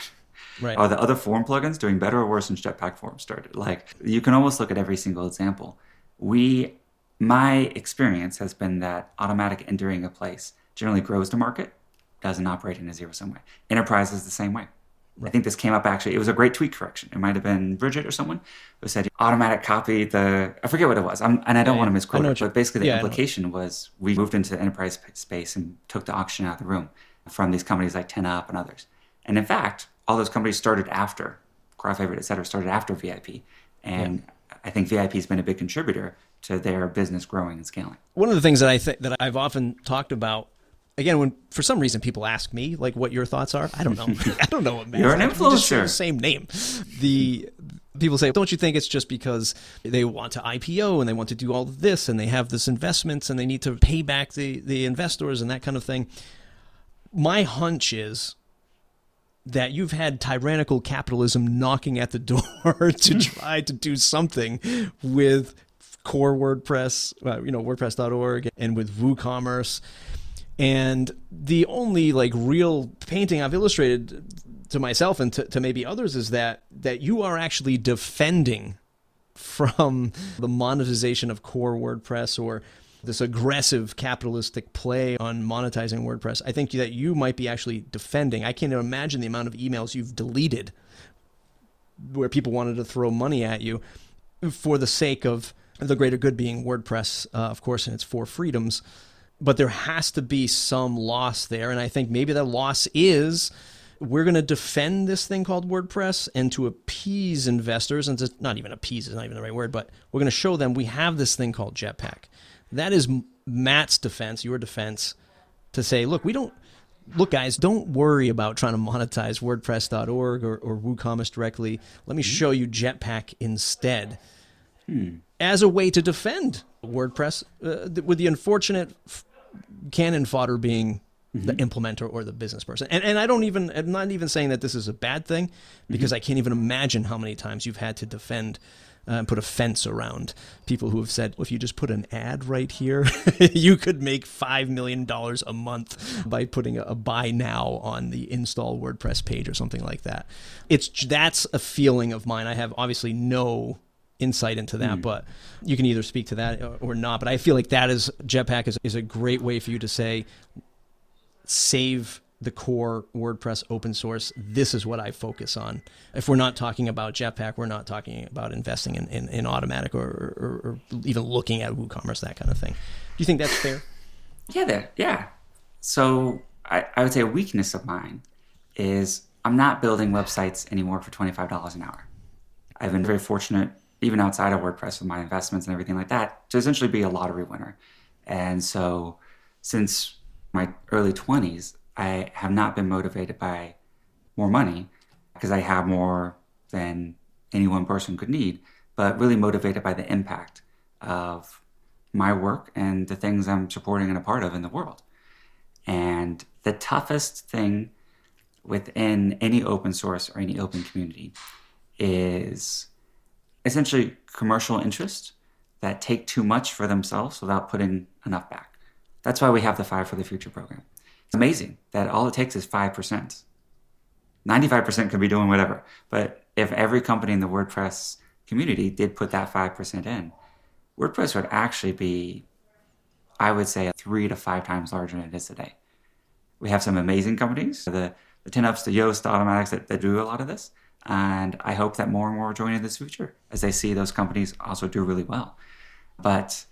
right? Are the other form plugins doing better or worse since Jetpack Forms started? Like you can almost look at every single example. We, my experience has been that Automattic entering a place generally grows the market, doesn't operate in a zero sum way. Enterprise is the same way. I think this came up actually. It was a great tweet correction. It might have been Bridget or someone who said Automattic copy the. I forget what it was, I'm, and I don't Yeah, want to misquote it, but basically the yeah, implication was we moved into the enterprise space and took the auction out of the room from these companies like 10up and others. And in fact, all those companies started after Crowd Favorite, et cetera, started after VIP. And I think VIP has been a big contributor to their business growing and scaling. one of the things that I think that I've often talked about. Again, when for some reason people ask me like what your thoughts are, I don't know. I don't know what matters. You're an influencer. the same name. The people say, "Don't you think it's just because they want to IPO and they want to do all of this and they have this investments and they need to pay back the the investors and that kind of thing?" My hunch is that you've had tyrannical capitalism knocking at the door to try to do something with core WordPress, uh, you know, WordPress.org, and with WooCommerce. And the only like real painting I've illustrated to myself and to, to maybe others is that that you are actually defending from the monetization of core WordPress or this aggressive capitalistic play on monetizing WordPress. I think that you might be actually defending. I can't imagine the amount of emails you've deleted where people wanted to throw money at you for the sake of the greater good being WordPress, uh, of course, and its four freedoms. But there has to be some loss there. And I think maybe that loss is we're going to defend this thing called WordPress and to appease investors, and to not even appease is not even the right word, but we're going to show them we have this thing called Jetpack. That is Matt's defense, your defense, to say, look, we don't look, guys, don't worry about trying to monetize WordPress.org or, or WooCommerce directly. Let me hmm? show you Jetpack instead hmm. as a way to defend WordPress, uh, th- with the unfortunate f- cannon fodder being the implementer or the business person. And, and I don't even, I'm not even saying that this is a bad thing because I can't even imagine how many times you've had to defend uh, and put a fence around people who have said, well, if you just put an ad right here, you could make $5 million a month by putting a, a buy now on the install WordPress page or something like that. It's That's a feeling of mine. I have obviously no insight into that, hmm. but you can either speak to that or, or not. But I feel like that is Jetpack is, is a great way for you to say, save the core WordPress open source. This is what I focus on. If we're not talking about Jetpack, we're not talking about investing in, in, in Automattic or, or, or even looking at WooCommerce, that kind of thing. Do you think that's fair? Yeah, there. Yeah. So I, I would say a weakness of mine is I'm not building websites anymore for $25 an hour. I've been very fortunate, even outside of WordPress with my investments and everything like that, to essentially be a lottery winner. And so since my early 20s, I have not been motivated by more money because I have more than any one person could need, but really motivated by the impact of my work and the things I'm supporting and a part of in the world. And the toughest thing within any open source or any open community is essentially commercial interests that take too much for themselves without putting enough back. That's why we have the Five for the Future program. It's amazing that all it takes is 5%. 95% could be doing whatever. But if every company in the WordPress community did put that 5% in, WordPress would actually be, I would say, three to five times larger than it is today. We have some amazing companies, the, the 10ups, the Yoast, the Automattics that, that do a lot of this. And I hope that more and more join in this future as they see those companies also do really well. But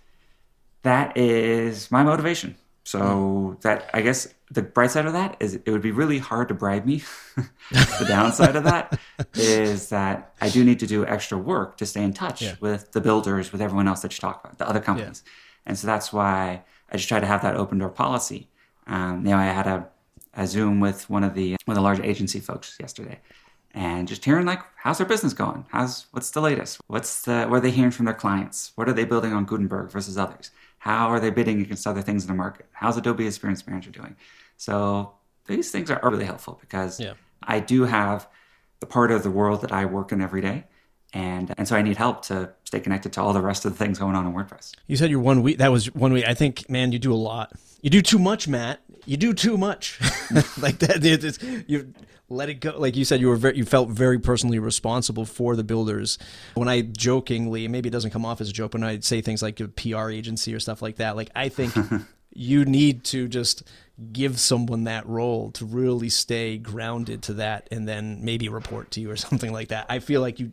that is my motivation. So that I guess the bright side of that is it would be really hard to bribe me. the downside of that is that I do need to do extra work to stay in touch Yeah. with the builders, with everyone else that you talk about, the other companies. And so that's why I just try to have that open door policy. Um, you know, I had a, a Zoom with one of the one of the large agency folks yesterday, and just hearing like how's their business going how's what's the latest what's the what are they hearing from their clients what are they building on gutenberg versus others how are they bidding against other things in the market how's adobe experience manager doing so these things are really helpful because Yeah. i do have the part of the world that i work in every day and and so i need help to stay connected to all the rest of the things going on in wordpress You said you're one week. That was one week. I think, man, you do a lot. You do too much, Matt. You do too much. like that. It's, you let it go. Like you said, you were very, you felt very personally responsible for the builders. When I jokingly, maybe it doesn't come off as a joke, when I say things like a PR agency or stuff like that, like I think you need to just give someone that role to really stay grounded to that, and then maybe report to you or something like that. I feel like you.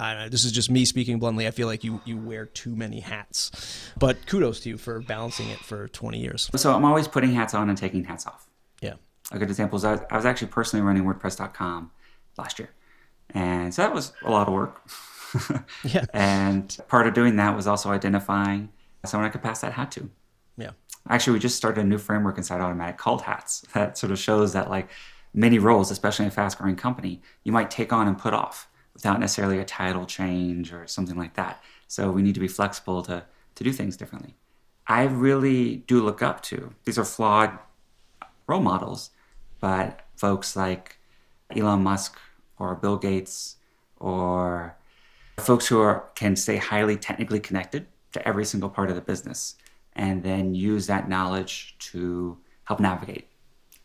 I don't know, this is just me speaking bluntly. I feel like you you wear too many hats, but kudos to you for balancing it for 20 years. so i'm always putting hats on and taking hats off Yeah, a good example is I was, I was actually personally running WordPress.com last year. And so that was a lot of work. Yeah. And part of doing that was also identifying someone I could pass that hat to. yeah, Actually, we just started a new framework inside Automattic called Hats that sort of shows that, like, many roles, especially in a fast growing company, you might take on and put off without necessarily a title change or something like that. So we need to be flexible to, to do things differently. I really do look up to, these are flawed role models, but folks like Elon Musk or Bill Gates or folks who are can stay highly technically connected to every single part of the business and then use that knowledge to help navigate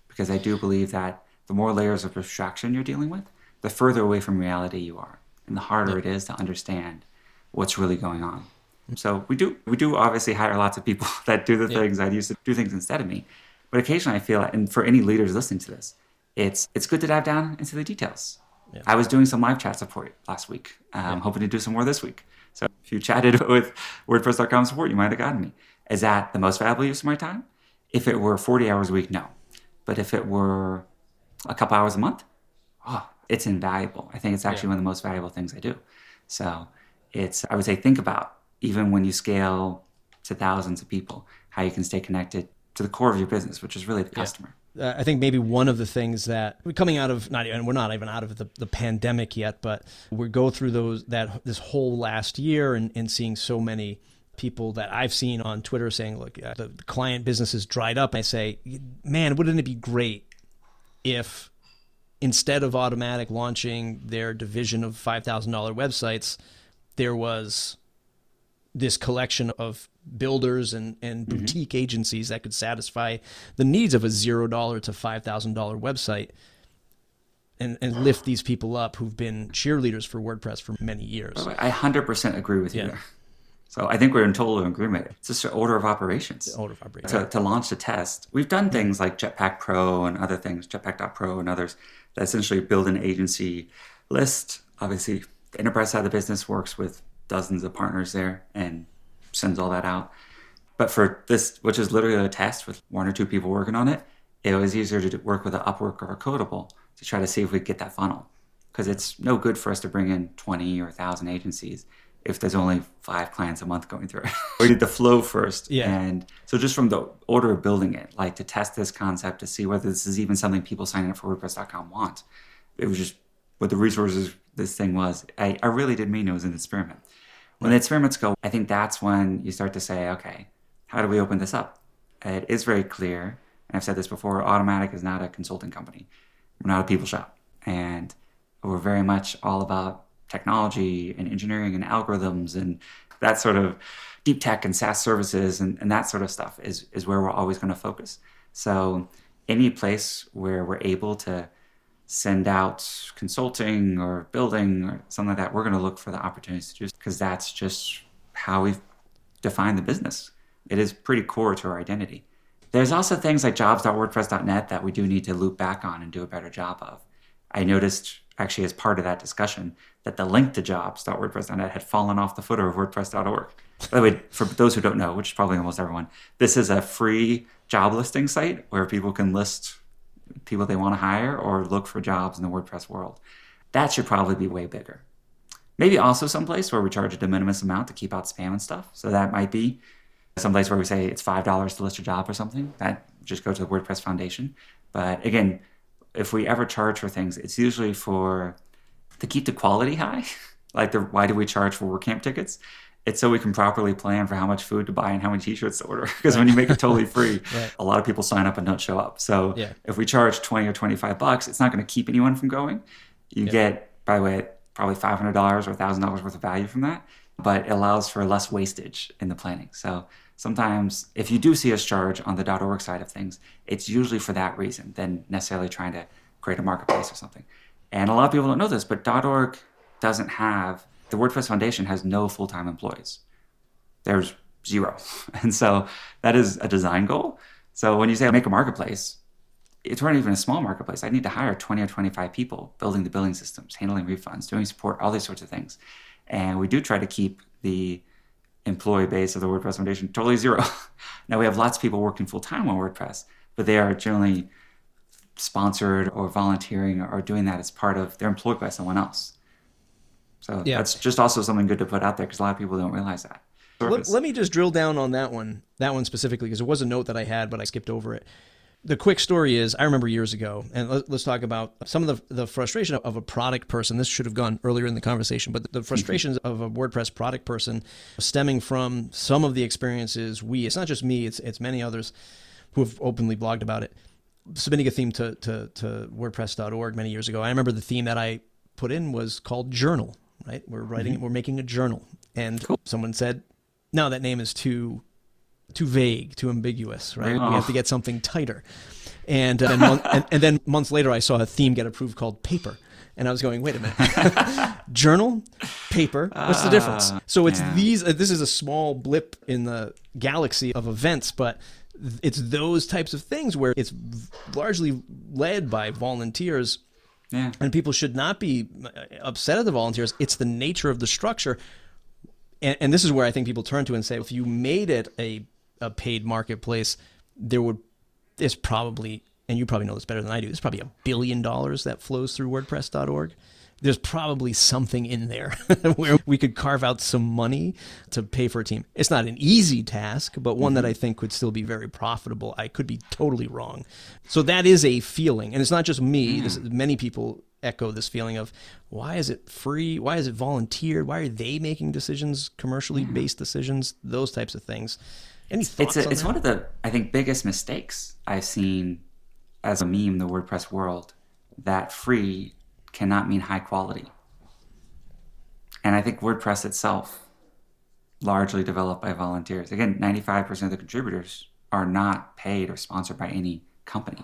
because i do believe that the more layers of abstraction you're dealing with the further away from reality you are and the harder it is to understand what's really going on mm. so we do we do obviously hire lots of people that do the things i used to do things instead of me but occasionally i feel and for any leaders listening to this it's it's good to dive down into the details I was doing some live chat support last week. Um, I'm hoping to do some more this week. So if you chatted with WordPress.com support, you might have gotten me. Is that the most valuable use of my time? If it were 40 hours a week, no. But if it were a couple hours a month, oh, it's invaluable. I think it's actually one of the most valuable things I do. So it's, I would say, think about even when you scale to thousands of people, how you can stay connected to the core of your business, which is really the customer. uh, I think maybe one of the things that we're coming out of not even we're not even out of the, the pandemic yet, but we go through those that this whole last year and, and seeing so many people that I've seen on Twitter saying, look, uh, the, the client business is dried up. I say, man, wouldn't it be great if instead of Automattic launching their division of five thousand dollar websites, there was this collection of builders and, and mm-hmm. boutique agencies that could satisfy the needs of a zero dollar to five thousand dollar website and, and lift these people up who've been cheerleaders for WordPress for many years. I 100% agree with you Yeah. there. So I think we're in total agreement. It's just an order of operations. Order of operations. To, to launch the test, we've done mm-hmm. things like Jetpack Pro and other things, Jetpack.pro and others, essentially build an agency list. Obviously, the enterprise side of the business works with dozens of partners there and sends all that out. But for this, which is literally a test with one or two people working on it, it was easier to work with an Upwork or a Codeable to try to see if we could get that funnel. Because it's no good for us to bring in 20 or 1,000 agencies if there's only five clients a month going through it. we did the flow first. Yeah. And so just from the order of building it, like to test this concept to see whether this is even something people signing up for WordPress.com want. It was just what the resources this thing was, I, I really did mean it was an experiment. When the experiments go, I think that's when you start to say, okay, how do we open this up? It is very clear, and I've said this before, Automattic is not a consulting company. We're not a people shop. And we're very much all about technology and engineering and algorithms and that sort of deep tech and SaaS services and, and that sort of stuff is, is where we're always going to focus. So any place where we're able to send out consulting or building or something like that, we're going to look for the opportunities to do because that's just how we've defined the business. It is pretty core to our identity. There's also things like jobs.wordpress.net that we do need to loop back on and do a better job of. I noticed actually as part of that discussion that the link to jobs.wordpress.net had fallen off the footer of WordPress.org. By the way, for those who don't know, which is probably almost everyone, this is a free job listing site where people can list people they want to hire or look for jobs in the WordPress world. That should probably be way bigger. Maybe also someplace where we charge a de minimis amount to keep out spam and stuff. So that might be someplace where we say it's five dollars to list a job or something. That just go to the WordPress Foundation. But again, if we ever charge for things, it's usually for to keep the quality high, like the why do we charge for WordCamp tickets? It's so we can properly plan for how much food to buy and how many t-shirts to order. Because when you make it totally free, Right. a lot of people sign up and don't show up. So Yeah. if we charge 20 or 25 bucks, it's not going to keep anyone from going. You get, by the way, probably $500 or $1,000 worth of value from that, but it allows for less wastage in the planning. So sometimes if you do see us charge on the .org side of things, it's usually for that reason than necessarily trying to create a marketplace or something. And a lot of people don't know this, but .org doesn't have, the WordPress Foundation has no full-time employees there's zero. And so that is a design goal. So when you say make a marketplace, it's not even a small marketplace. I need to hire 20 or 25 people building the billing systems, handling refunds, doing support, all these sorts of things. And we do try to keep the employee base of the WordPress Foundation totally zero. now we have lots of people working full time on WordPress, but they are generally sponsored or volunteering or doing that as part of they're employed by someone else. So Yeah. that's just also something good to put out there because a lot of people don't realize that. Let, let me just drill down on that one, that one specifically, because it was a note that I had, but I skipped over it. The quick story is, I remember years ago, and let, us talk about some of the, the frustration of a product person. This should have gone earlier in the conversation, but the frustrations of a WordPress product person stemming from some of the experiences we, it's not just me, it's, it's many others who have openly blogged about it, submitting a theme to, to, to WordPress.org many years ago. I remember the theme that I put in was called Journal, right? We're writing, mm-hmm. we're making a journal. And someone said, no, that name is too too vague, too ambiguous, right? We have to get something tighter. And, uh, and, mon- and, and then months later, I saw a theme get approved called paper. And I was going, wait a minute, journal, paper, what's the difference? So it's yeah. these, uh, this is a small blip in the galaxy of events, but th- it's those types of things where it's v- largely led by volunteers Yeah. and people should not be uh, upset at the volunteers. It's the nature of the structure. And, and this is where I think people turn to and say, if you made it a, a paid marketplace, there would, there's probably, and you probably know this better than I do, there's probably a billion dollars that flows through WordPress.org. There's probably something in there where we could carve out some money to pay for a team. It's not an easy task, but one that mm-hmm. I think could still be very profitable. I could be totally wrong. So that is a feeling, and it's not just me. This, mm-hmm. many people echo this feeling of why is it free? Why is it volunteered? Why are they making decisions, commercially mm-hmm. based decisions, those types of things? Any thoughts it's a, on it's that? one of the I think biggest mistakes I've seen as a meme in the WordPress world that free cannot mean high quality. And I think WordPress itself, largely developed by volunteers. Again, 95% of the contributors are not paid or sponsored by any company.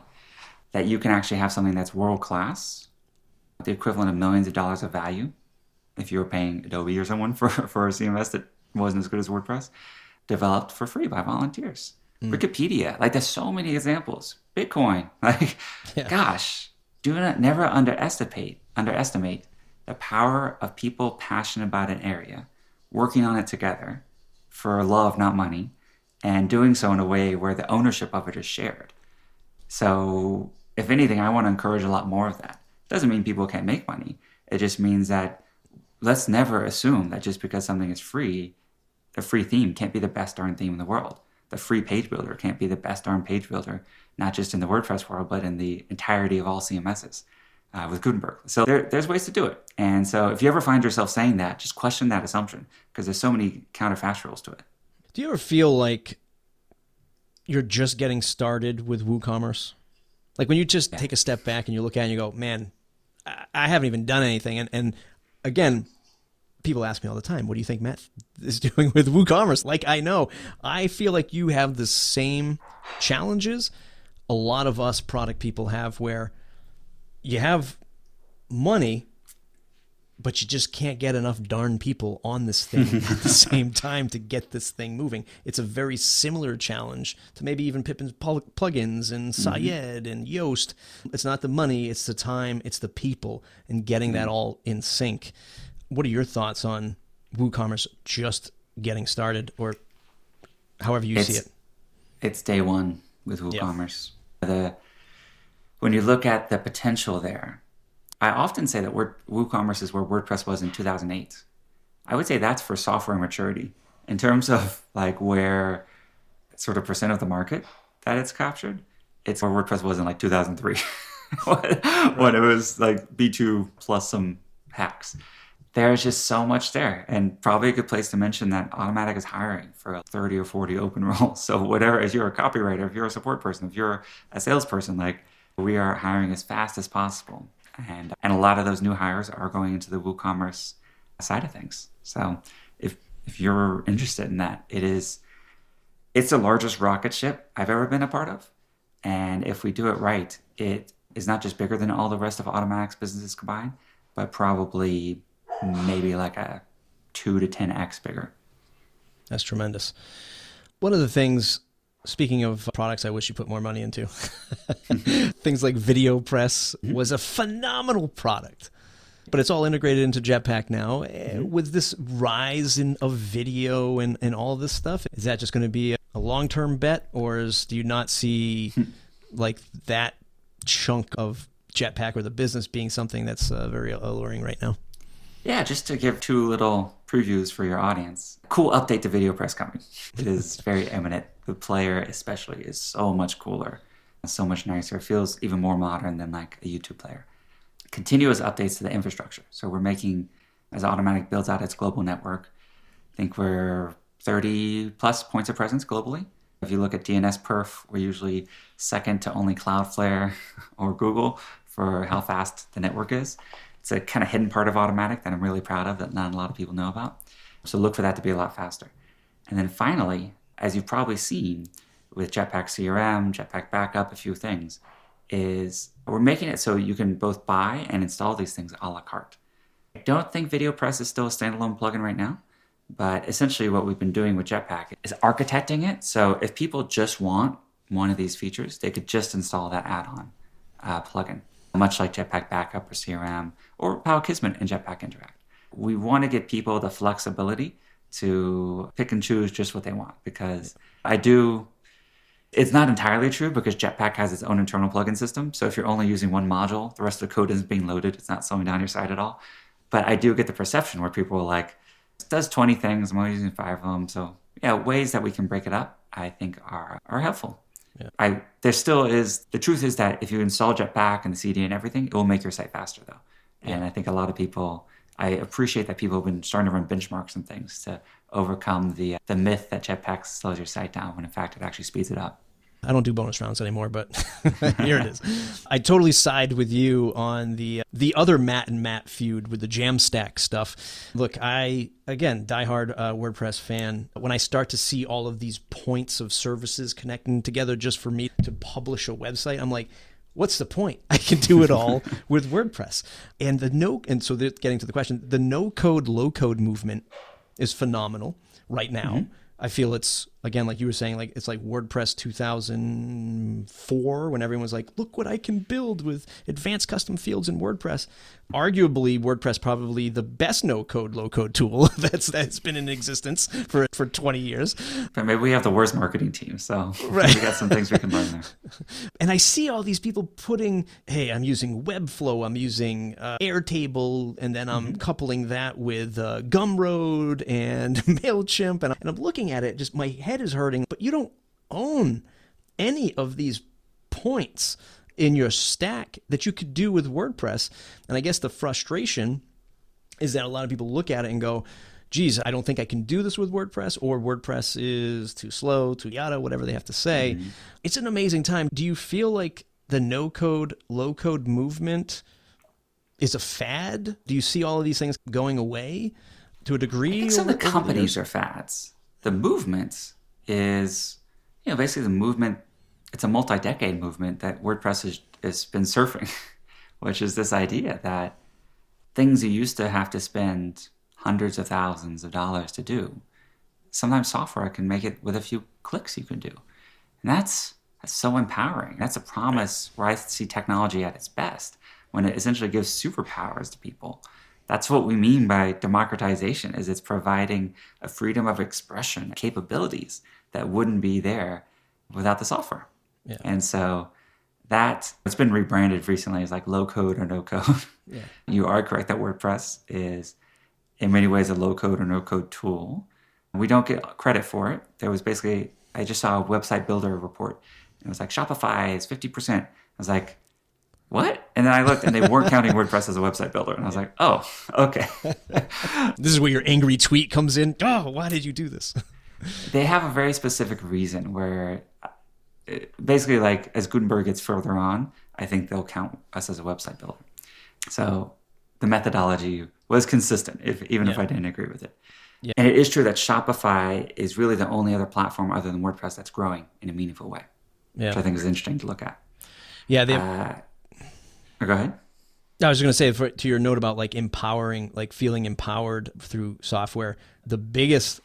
That you can actually have something that's world class, the equivalent of millions of dollars of value, if you were paying Adobe or someone for, for a CMS that wasn't as good as WordPress, developed for free by volunteers. Hmm. Wikipedia, like there's so many examples. Bitcoin, like, gosh, do not never underestimate underestimate the power of people passionate about an area, working on it together for love, not money, and doing so in a way where the ownership of it is shared. So, if anything, I want to encourage a lot more of that. Doesn't mean people can't make money. It just means that let's never assume that just because something is free, a free theme can't be the best darn theme in the world. The free page builder can't be the best darn page builder, not just in the WordPress world, but in the entirety of all CMSs uh, with Gutenberg. So there, there's ways to do it. And so if you ever find yourself saying that, just question that assumption because there's so many counterfactuals to it. Do you ever feel like you're just getting started with WooCommerce? Like when you just take a step back and you look at it and you go, man, I- I haven't even done anything. And, and again, people ask me all the time, what do you think Matt is doing with WooCommerce? Like I know, I feel like you have the same challenges a lot of us product people have where you have money but you just can't get enough darn people on this thing at the same time to get this thing moving. It's a very similar challenge to maybe even Pippin's plugins and mm-hmm. Syed and Yoast. It's not the money, it's the time, it's the people, and getting mm-hmm. that all in sync. What are your thoughts on WooCommerce just getting started, or however you see It's- it? It's day one with WooCommerce. The when you look at the potential there, I often say that Word, WooCommerce is where WordPress was in 2008. I would say that's for software maturity in terms of like where sort of percent of the market that it's captured. It's where WordPress was in like 2003 when, when it was like B2 plus some hacks. There's just so much there. And probably a good place to mention that Automattic is hiring for 30 or 40 open roles. So, whatever, if you're a copywriter, if you're a support person, if you're a salesperson, like we are hiring as fast as possible. And, and a lot of those new hires are going into the WooCommerce side of things. So, if, if you're interested in that, it is it's the largest rocket ship I've ever been a part of. And if we do it right, it is not just bigger than all the rest of Automattic's businesses combined, but probably maybe like a two to 10x bigger. That's tremendous. One of the things, speaking of products I wish you put more money into, things like VideoPress mm-hmm. was a phenomenal product. But it's all integrated into Jetpack now. Mm-hmm. With this rise in of video and, and all this stuff, is that just going to be a, a long term bet, or is, do you not see like that chunk of Jetpack or the business being something that's uh, very alluring right now? Yeah, just to give two little previews for your audience. Cool update to VideoPress coming. It is very eminent. The player, especially, is so much cooler, and so much nicer. It feels even more modern than like a YouTube player. Continuous updates to the infrastructure. So we're making, as Automattic builds out its global network, I think we're 30 plus points of presence globally. If you look at DNSPerf, we're usually second to only Cloudflare or Google for how fast the network is. It's a kind of hidden part of Automattic that I'm really proud of that not a lot of people know about. So look for that to be a lot faster. And then finally, as you've probably seen with Jetpack CRM, Jetpack Backup, a few things, is we're making it so you can both buy and install these things a la carte. I don't think VideoPress is still a standalone plugin right now, but essentially what we've been doing with Jetpack is architecting it. So if people just want one of these features, they could just install that add-on uh, plugin much like Jetpack Backup or CRM or how Akismet and Jetpack interact. We want to give people the flexibility to pick and choose just what they want because I do. It's not entirely true because Jetpack has its own internal plugin system. So if you're only using one module, the rest of the code isn't being loaded. It's not slowing down your site at all. But I do get the perception where people are like, it does 20 things. I'm only using five of them. So yeah, ways that we can break it up, I think are, are helpful. Yeah. I there still is the truth is that if you install Jetpack and the CD and everything, it will make your site faster though. And I think a lot of people I appreciate that people have been starting to run benchmarks and things to overcome the the myth that Jetpack slows your site down when in fact it actually speeds it up. I don't do bonus rounds anymore, but here it is. I totally side with you on the the other Matt and Matt feud with the Jamstack stuff. Look, I again diehard uh, WordPress fan. When I start to see all of these points of services connecting together just for me to publish a website, I'm like, what's the point? I can do it all with WordPress. And the no and so getting to the question, the no code low code movement is phenomenal right now. Mm-hmm. I feel it's again like you were saying like it's like WordPress 2004 when everyone was like look what I can build with advanced custom fields in WordPress. Arguably WordPress probably the best no code low code tool that's that's been in existence for for 20 years. But maybe we have the worst marketing team so right. we got some things we can learn there. And I see all these people putting hey I'm using Webflow, I'm using uh, Airtable and then I'm mm-hmm. coupling that with uh, Gumroad and Mailchimp and, and I'm looking at it just my head head is hurting, but you don't own any of these points in your stack that you could do with WordPress. And I guess the frustration is that a lot of people look at it and go, geez, I don't think I can do this with WordPress, or WordPress is too slow, too yada, whatever they have to say. Mm-hmm. It's an amazing time. Do you feel like the no code, low code movement is a fad? Do you see all of these things going away to a degree? I think some of the companies are fads. The movements is, you know, basically the movement. It's a multi-decade movement that WordPress has, has been surfing, which is this idea that things you used to have to spend hundreds of thousands of dollars to do, sometimes software can make it with a few clicks you can do. And that's, that's so empowering. That's a promise where I see technology at its best when it essentially gives superpowers to people. That's what we mean by democratization is it's providing a freedom of expression, capabilities that wouldn't be there without the software. Yeah. And so that it's been rebranded recently as like low code or no code. Yeah. You are correct that WordPress is in many ways a low code or no code tool. We don't get credit for it. There was basically I just saw a website builder report. And it was like Shopify is 50%. I was like, what? And then I looked and they weren't counting WordPress as a website builder. And I was like, oh, okay. this is where your angry tweet comes in. Oh, why did you do this? they have a very specific reason where uh, basically, like, as Gutenberg gets further on, I think they'll count us as a website builder. So the methodology was consistent, if, even yeah. if I didn't agree with it. Yeah. And it is true that Shopify is really the only other platform other than WordPress that's growing in a meaningful way, yeah. which I think is interesting to look at. Yeah. They uh, go ahead. I was going to say for, to your note about like empowering, like feeling empowered through software. The biggest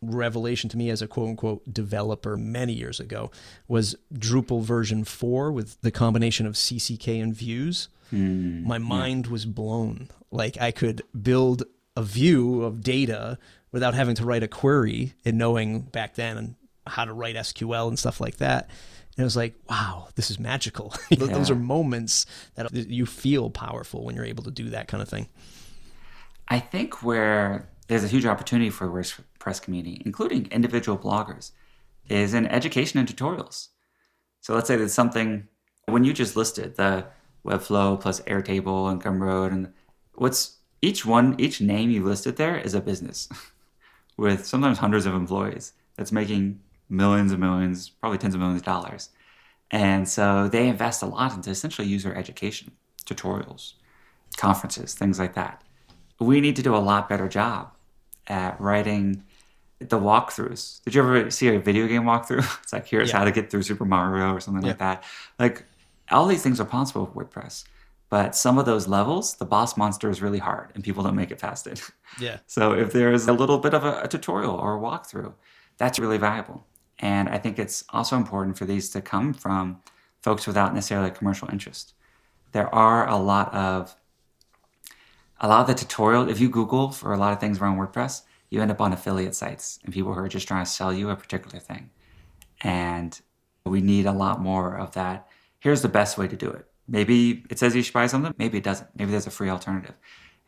revelation to me as a quote unquote developer many years ago was Drupal version four with the combination of CCK and views. Mm, My mind yeah. was blown. Like I could build a view of data without having to write a query and knowing back then how to write SQL and stuff like that. And it was like, wow, this is magical. Yeah. Those are moments that you feel powerful when you're able to do that kind of thing. I think where there's a huge opportunity for the WordPress community, including individual bloggers, is in education and tutorials. So let's say there's something when you just listed the Webflow plus Airtable and Gumroad, and what's each one, each name you listed there is a business with sometimes hundreds of employees that's making millions and millions, probably tens of millions of dollars. And so they invest a lot into essentially user education, tutorials, conferences, things like that. We need to do a lot better job at writing the walkthroughs. Did you ever see a video game walkthrough? It's like here's yeah. how to get through Super Mario or something yeah. like that. Like all these things are possible with WordPress. But some of those levels, the boss monster is really hard and people don't make it past it. Yeah. So if there's a little bit of a, a tutorial or a walkthrough, that's really valuable. And I think it's also important for these to come from folks without necessarily a commercial interest. There are a lot of a lot of the tutorial, if you Google for a lot of things around WordPress, you end up on affiliate sites and people who are just trying to sell you a particular thing. And we need a lot more of that. Here's the best way to do it. Maybe it says you should buy something, maybe it doesn't. Maybe there's a free alternative.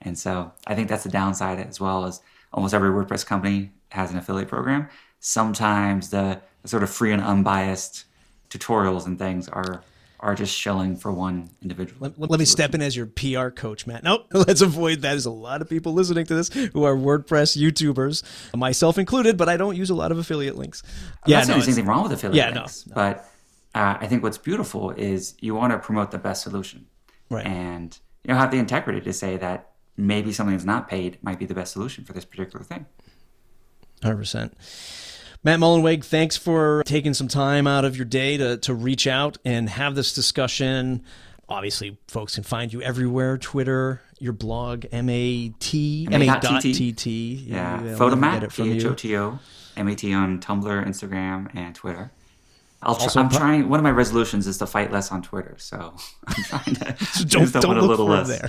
And so I think that's the downside as well as almost every WordPress company has an affiliate program sometimes the, the sort of free and unbiased tutorials and things are are just shilling for one individual. Let, let, me step in as your PR coach, Matt. Nope, let's avoid that. There's a lot of people listening to this who are WordPress YouTubers, myself included, but I don't use a lot of affiliate links. I'm yeah, not no, there's anything wrong with affiliate yeah, links, no, no. but uh, I think what's beautiful is you want to promote the best solution, right? And you know have the integrity to say that maybe something that's not paid might be the best solution for this particular thing. Hundred percent. Matt Mullenweg, thanks for taking some time out of your day to, to reach out and have this discussion. Obviously, folks can find you everywhere Twitter, your blog, M-A-T, M-A-T-T. Yeah, Photomat, P-H-O-T-O, M-A-T on Tumblr, Instagram, and Twitter. I'll try, I'm trying. One of my resolutions is to fight less on Twitter, so I'm trying to so don't, don't look a little less. There.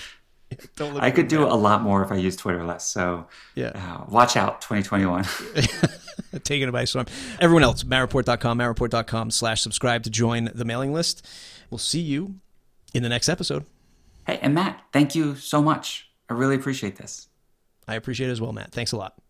I could do there. a lot more if I use Twitter less. So yeah, uh, watch out, 2021. taken it by storm. Everyone else, mattreport.com, mattreport.com slash subscribe to join the mailing list. We'll see you in the next episode. Hey, and Matt, thank you so much. I really appreciate this. I appreciate it as well, Matt. Thanks a lot.